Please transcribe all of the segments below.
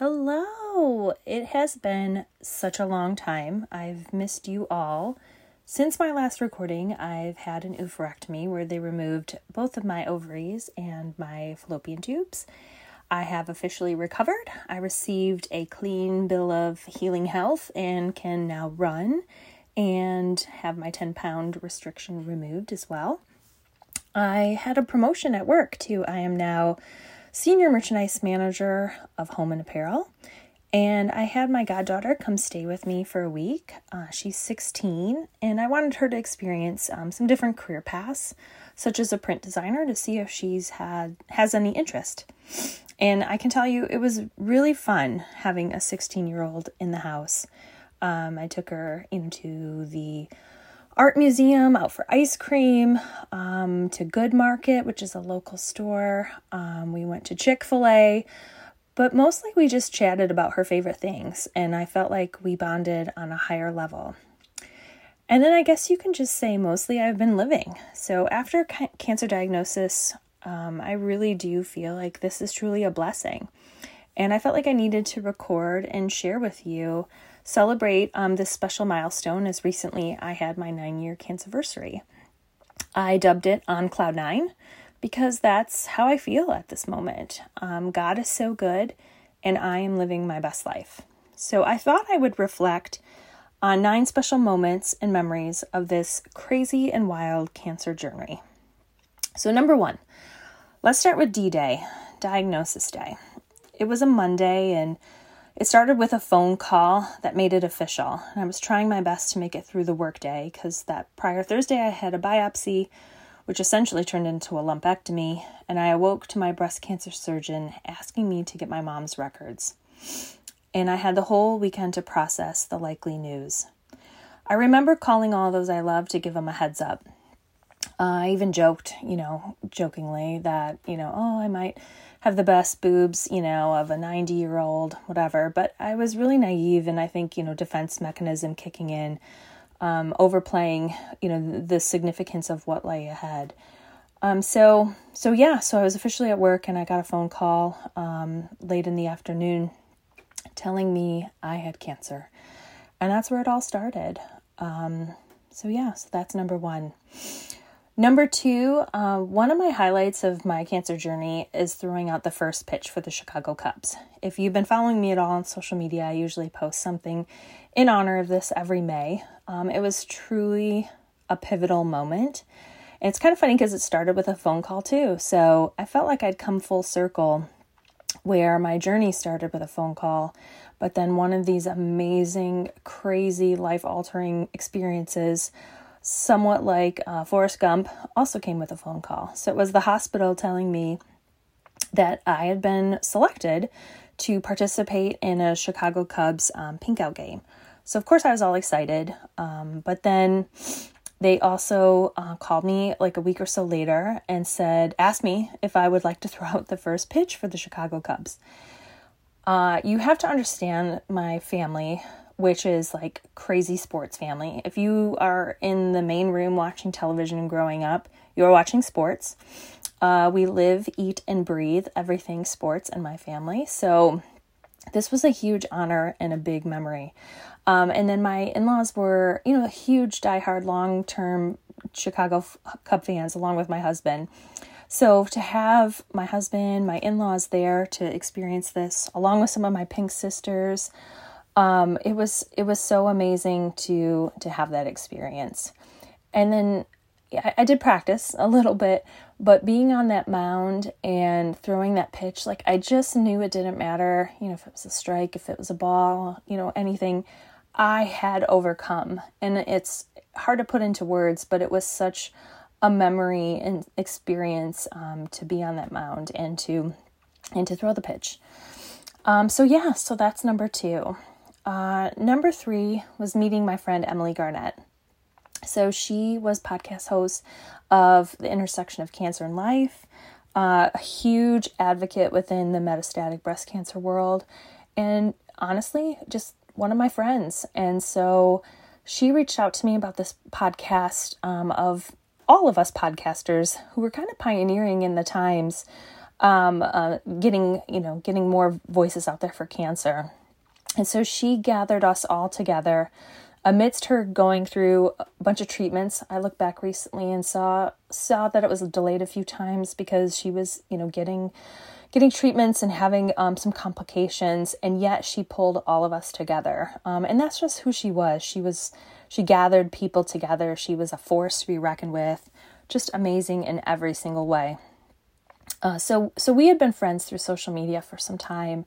Hello! It has been such a long time. I've missed you all. Since my last recording, I've had an oophorectomy where they removed both of my ovaries and my fallopian tubes. I have officially recovered. I received a clean bill of healing health and can now run and have my 10 pound restriction removed as well. I had a promotion at work too. I am now senior merchandise manager of home and apparel. And I had my goddaughter come stay with me for a week. Uh, she's 16, and I wanted her to experience um, some different career paths, such as a print designer, to see if she's had has any interest. And I can tell you, it was really fun having a 16 year old in the house. Um, I took her into the art museum, out for ice cream, um, to Good Market, which is a local store. Um, we went to Chick fil A, but mostly we just chatted about her favorite things, and I felt like we bonded on a higher level. And then I guess you can just say mostly I've been living. So after ca- cancer diagnosis, um, I really do feel like this is truly a blessing. And I felt like I needed to record and share with you celebrate um, this special milestone as recently I had my nine year cancerversary. I dubbed it On Cloud Nine because that's how I feel at this moment. Um, God is so good, and I am living my best life. So I thought I would reflect on nine special moments and memories of this crazy and wild cancer journey. So, number one, let's start with D Day, Diagnosis Day. It was a Monday, and it started with a phone call that made it official, and I was trying my best to make it through the workday because that prior Thursday I had a biopsy, which essentially turned into a lumpectomy, and I awoke to my breast cancer surgeon asking me to get my mom's records. And I had the whole weekend to process the likely news. I remember calling all those I love to give them a heads up. Uh, I even joked, you know, jokingly that, you know, oh, I might have the best boobs, you know, of a 90 year old, whatever. But I was really naive, and I think, you know, defense mechanism kicking in, um, overplaying, you know, the significance of what lay ahead. Um, so, so yeah, so I was officially at work, and I got a phone call um, late in the afternoon telling me I had cancer. And that's where it all started. Um, so, yeah, so that's number one. Number two, uh, one of my highlights of my cancer journey is throwing out the first pitch for the Chicago Cubs. If you've been following me at all on social media, I usually post something in honor of this every May. Um, it was truly a pivotal moment. And it's kind of funny because it started with a phone call too. So I felt like I'd come full circle where my journey started with a phone call, but then one of these amazing, crazy, life altering experiences somewhat like uh, Forrest Gump, also came with a phone call. So it was the hospital telling me that I had been selected to participate in a Chicago Cubs um, pinkout game. So, of course, I was all excited. Um, but then they also uh, called me like a week or so later and said, asked me if I would like to throw out the first pitch for the Chicago Cubs. Uh, you have to understand my family which is like crazy sports family. If you are in the main room watching television growing up, you're watching sports. Uh, we live, eat, and breathe everything sports in my family. So this was a huge honor and a big memory. Um, and then my in laws were, you know, a huge, diehard, long term Chicago Cub fans, along with my husband. So to have my husband, my in laws there to experience this, along with some of my pink sisters, um, it was it was so amazing to to have that experience. And then I, I did practice a little bit but being on that mound and throwing that pitch like i just knew it didn't matter you know if it was a strike if it was a ball you know anything. I had overcome. And it's hard to put into words but it was such a memory and experience um, to be on that mound and to and to throw the pitch. Um, so yeah so that's number two uh, number three was meeting my friend Emily Garnett. So she was podcast host of the intersection of cancer and life, uh, a huge advocate within the metastatic breast cancer world, and honestly, just one of my friends. And so she reached out to me about this podcast um, of all of us podcasters who were kind of pioneering in the times um, uh, getting you know getting more voices out there for cancer. And so she gathered us all together amidst her going through a bunch of treatments. I looked back recently and saw saw that it was delayed a few times because she was you know getting getting treatments and having um, some complications, and yet she pulled all of us together. Um, and that's just who she was. She was she gathered people together. She was a force to be reckoned with. Just amazing in every single way. Uh, so so we had been friends through social media for some time,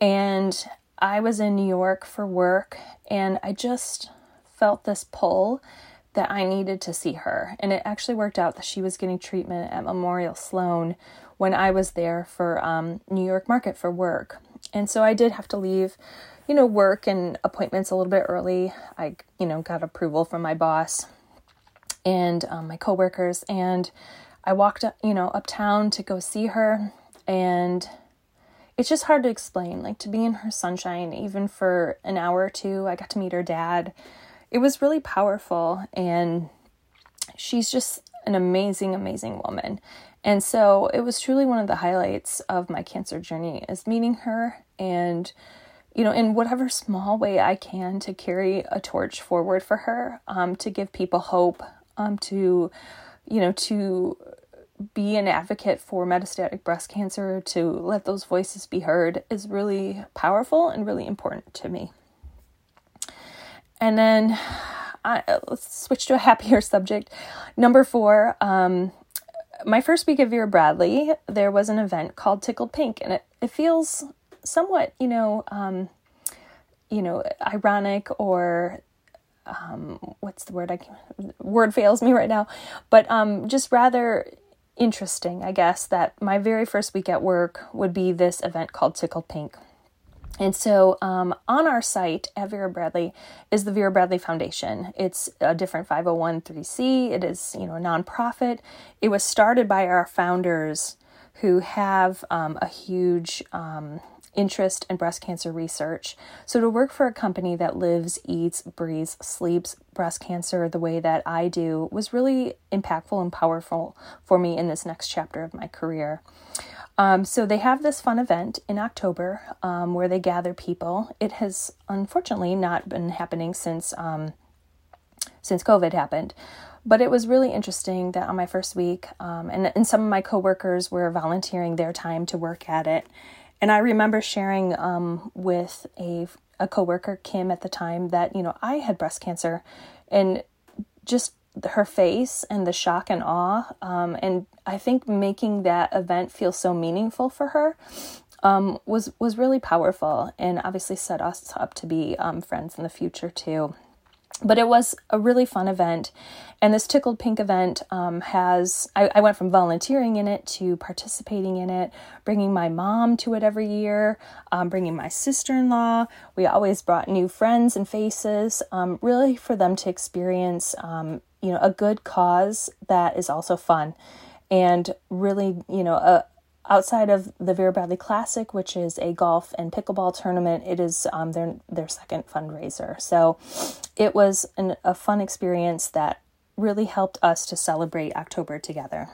and I was in New York for work, and I just felt this pull that I needed to see her. And it actually worked out that she was getting treatment at Memorial Sloan when I was there for um, New York Market for work. And so I did have to leave, you know, work and appointments a little bit early. I, you know, got approval from my boss and um, my coworkers, and I walked, up, you know, uptown to go see her, and it's just hard to explain. Like to be in her sunshine, even for an hour or two, I got to meet her dad. It was really powerful, and she's just an amazing, amazing woman. And so it was truly one of the highlights of my cancer journey is meeting her and you know in whatever small way I can to carry a torch forward for her um, to give people hope um, to you know to be an advocate for metastatic breast cancer, to let those voices be heard, is really powerful and really important to me. And then I, let's switch to a happier subject. Number four, um, my first week of Vera Bradley, there was an event called Tickled Pink, and it, it feels somewhat, you know, um, you know, ironic or um, what's the word? I can, word fails me right now, but um, just rather interesting, I guess, that my very first week at work would be this event called Tickle Pink. And so um, on our site at Vera Bradley is the Vera Bradley Foundation. It's a different 501c. It is, you know, a nonprofit. It was started by our founders who have um, a huge um, interest in breast cancer research. So, to work for a company that lives, eats, breathes, sleeps breast cancer the way that I do was really impactful and powerful for me in this next chapter of my career. Um, so, they have this fun event in October um, where they gather people. It has unfortunately not been happening since. Um, since COVID happened, but it was really interesting that on my first week, um, and, and some of my coworkers were volunteering their time to work at it. And I remember sharing um, with a a coworker, Kim, at the time that you know I had breast cancer, and just her face and the shock and awe, um, and I think making that event feel so meaningful for her um, was was really powerful, and obviously set us up to be um, friends in the future too but it was a really fun event. And this tickled pink event um, has I, I, went from volunteering in it to participating in it bringing my mom to it every year um, bringing my sister-in-law. We always brought new friends and faces um, really for them to experience um, you know a good cause that is also fun. And really you know a, outside of the Vera Bradley Classic, which is a golf and pickleball tournament, it is um, their their second fundraiser. So it was an, a fun experience that really helped us to celebrate October together.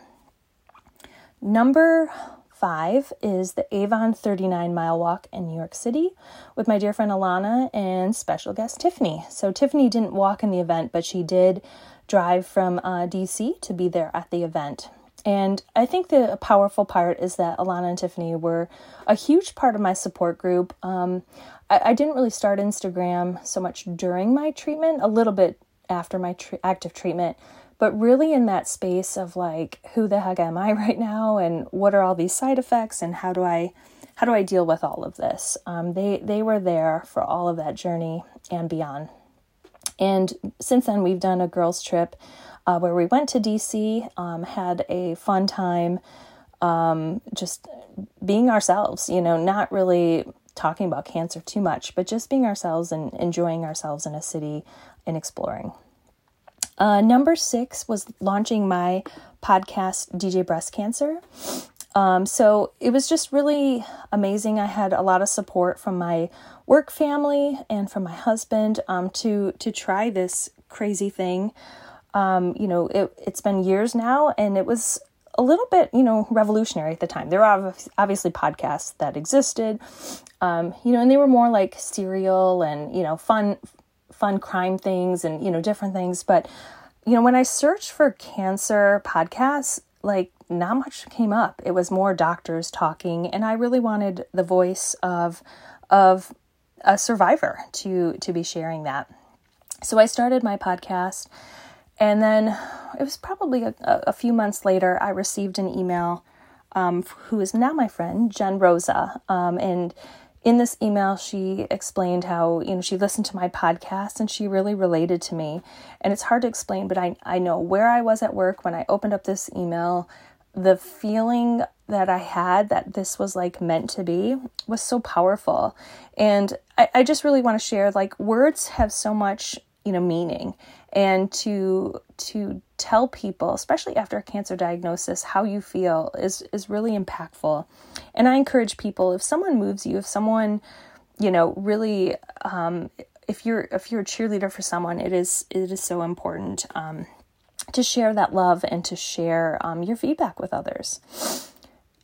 Number five is the Avon 39 mile walk in New York City with my dear friend Alana and special guest Tiffany. So Tiffany didn't walk in the event, but she did drive from uh, DC to be there at the event. And I think the powerful part is that Alana and Tiffany were a huge part of my support group. Um, I, I, didn't really start Instagram so much during my treatment, a little bit after my tr- active treatment, but really in that space of like, who the heck am I right now, and what are all these side effects, and how do I, how do I deal with all of this? Um, they they were there for all of that journey and beyond. And since then, we've done a girls' trip uh, where we went to DC, um, had a fun time, um, just being ourselves, you know, not really talking about cancer too much, but just being ourselves and enjoying ourselves in a city and exploring. Uh, number six was launching my podcast, DJ Breast Cancer. Um, so it was just really amazing. I had a lot of support from my work family and from my husband um, to to try this crazy thing um, you know, it, it's been years now, and it was a little bit, you know, revolutionary at the time. There were obviously podcasts that existed, um, you know, and they were more like serial and, you know, fun, fun crime things and, you know, different things. But, you know, when I searched for cancer podcasts, like not much came up. It was more doctors talking, and I really wanted the voice of, of a survivor to to be sharing that. So I started my podcast, and then it was probably a, a few months later I received an email um, who is now my friend Jen Rosa, um, and in this email she explained how you know she listened to my podcast and she really related to me and it's hard to explain but i i know where i was at work when i opened up this email the feeling that I had that this was like meant to be was so powerful. And I, I just really want to share like words have so much, you know, meaning. And to to tell people, especially after a cancer diagnosis, how you feel is is really impactful. And I encourage people if someone moves you, if someone, you know, really um if you're if you're a cheerleader for someone, it is it is so important. Um to share that love and to share um, your feedback with others.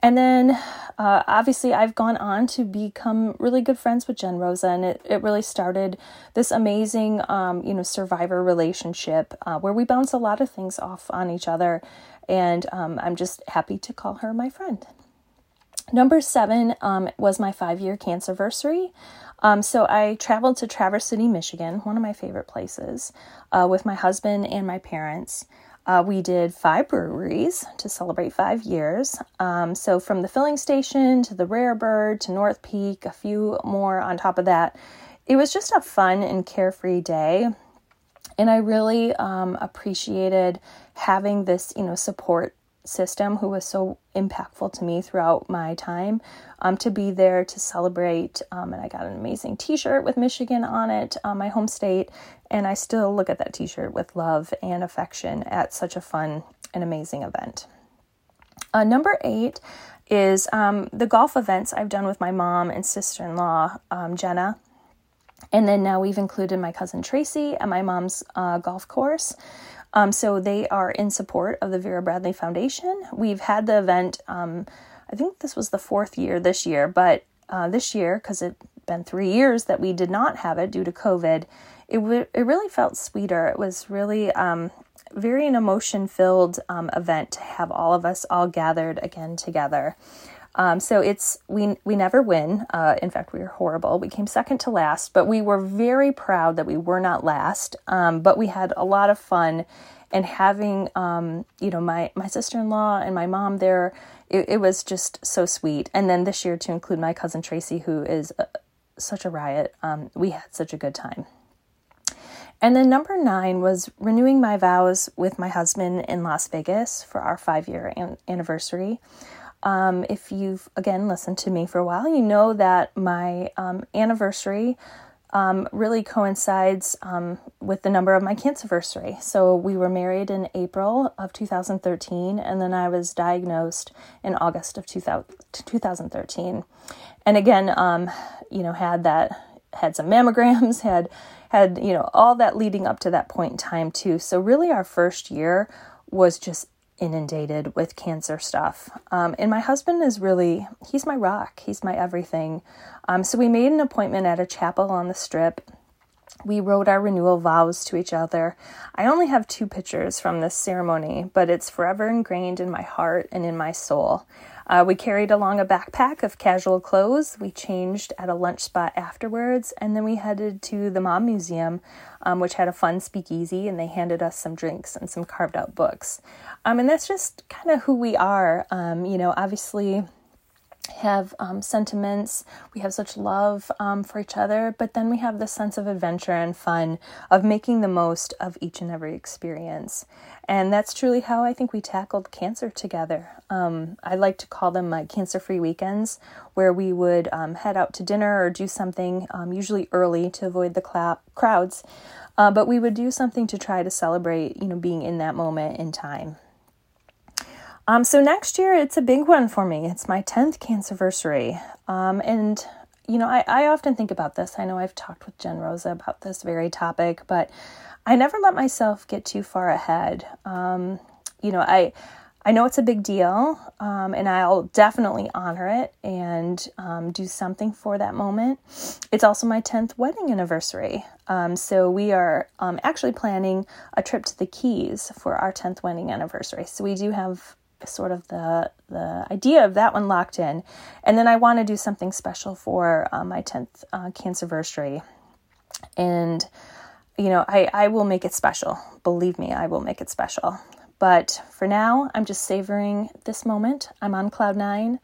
And then uh, obviously, I've gone on to become really good friends with Jen Rosa, and it, it really started this amazing, um, you know, survivor relationship uh, where we bounce a lot of things off on each other. And um, I'm just happy to call her my friend. Number seven um, was my five year cancer anniversary. Um, so I traveled to Traverse City, Michigan, one of my favorite places, uh, with my husband and my parents. Uh, we did five breweries to celebrate five years. Um, so from the filling station to the Rare Bird to North Peak, a few more on top of that. It was just a fun and carefree day. And I really um, appreciated having this, you know, support system who was so impactful to me throughout my time um, to be there to celebrate. Um, and I got an amazing t shirt with Michigan on it, uh, my home state. And I still look at that t shirt with love and affection at such a fun and amazing event. Uh, number eight is um, the golf events I've done with my mom and sister in law, um, Jenna. And then now we've included my cousin Tracy at my mom's uh, golf course. Um, so they are in support of the Vera Bradley Foundation. We've had the event, um, I think this was the fourth year this year, but uh, this year, because it's been three years that we did not have it due to COVID, it, w- it really felt sweeter. It was really um, very an emotion filled um, event to have all of us all gathered again together. Um, so it's we we never win. Uh, in fact, we were horrible. We came second to last, but we were very proud that we were not last. Um, but we had a lot of fun, and having um, you know my my sister in law and my mom there, it, it, was just so sweet. And then this year to include my cousin Tracy, who is uh, such a riot. Um, we had such a good time. And then number nine was renewing my vows with my husband in Las Vegas for our five year an- anniversary. Um, if you've again listened to me for a while, you know that my um, anniversary um, really coincides um, with the number of my cancerversary. So we were married in April of 2013, and then I was diagnosed in August of 2013. And again, um, you know, had that had some mammograms, had had you know all that leading up to that point in time too. So really, our first year was just inundated with cancer stuff. Um, and my husband is really, he's my rock, he's my everything. Um, so we made an appointment at a chapel on the strip. We wrote our renewal vows to each other. I only have two pictures from this ceremony, but it's forever ingrained in my heart and in my soul. Uh, we carried along a backpack of casual clothes. We changed at a lunch spot afterwards, and then we headed to the Mob Museum, um, which had a fun speakeasy, and they handed us some drinks and some carved out books. Um, and that's just kind of who we are. Um, you know, obviously, have um, sentiments, we have such love um, for each other, but then we have this sense of adventure and fun of making the most of each and every experience. And that's truly how I think we tackled cancer together. Um, I like to call them like cancer free weekends, where we would um, head out to dinner or do something, um, usually early to avoid the cl- crowds. Uh, but we would do something to try to celebrate, you know, being in that moment in time. Um, so next year, it's a big one for me. It's my 10th cancerversary. Um, and, you know, I, I often think about this. I know I've talked with Jen Rosa about this very topic, but I never let myself get too far ahead. Um, you know, I, I know it's a big deal, um, and I'll definitely honor it and um, do something for that moment. It's also my 10th wedding anniversary. Um, so we are um, actually planning a trip to the Keys for our 10th wedding anniversary. So we do have sort of the the idea of that one locked in, and then I want to do something special for uh, my 10th uh, cancerversary, and you know I I will make it special. Believe me, I will make it special. But for now, I'm just savoring this moment. I'm on cloud nine.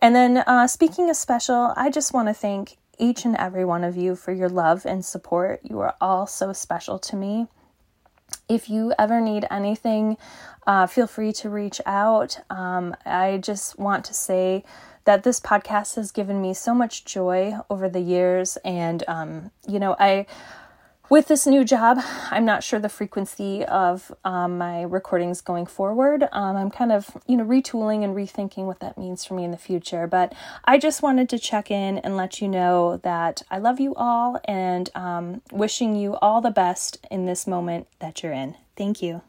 And then, uh, speaking of special, I just want to thank each and every one of you for your love and support. You are all so special to me. If you ever need anything, uh, feel free to reach out. Um, I just want to say that this podcast has given me so much joy over the years. And, um, you know, I with this new job, I'm not sure the frequency of um, my recordings going forward. Um, I'm kind of, you know, retooling and rethinking what that means for me in the future. But I just wanted to check in and let you know that I love you all and um, wishing you all the best in this moment that you're in. Thank you.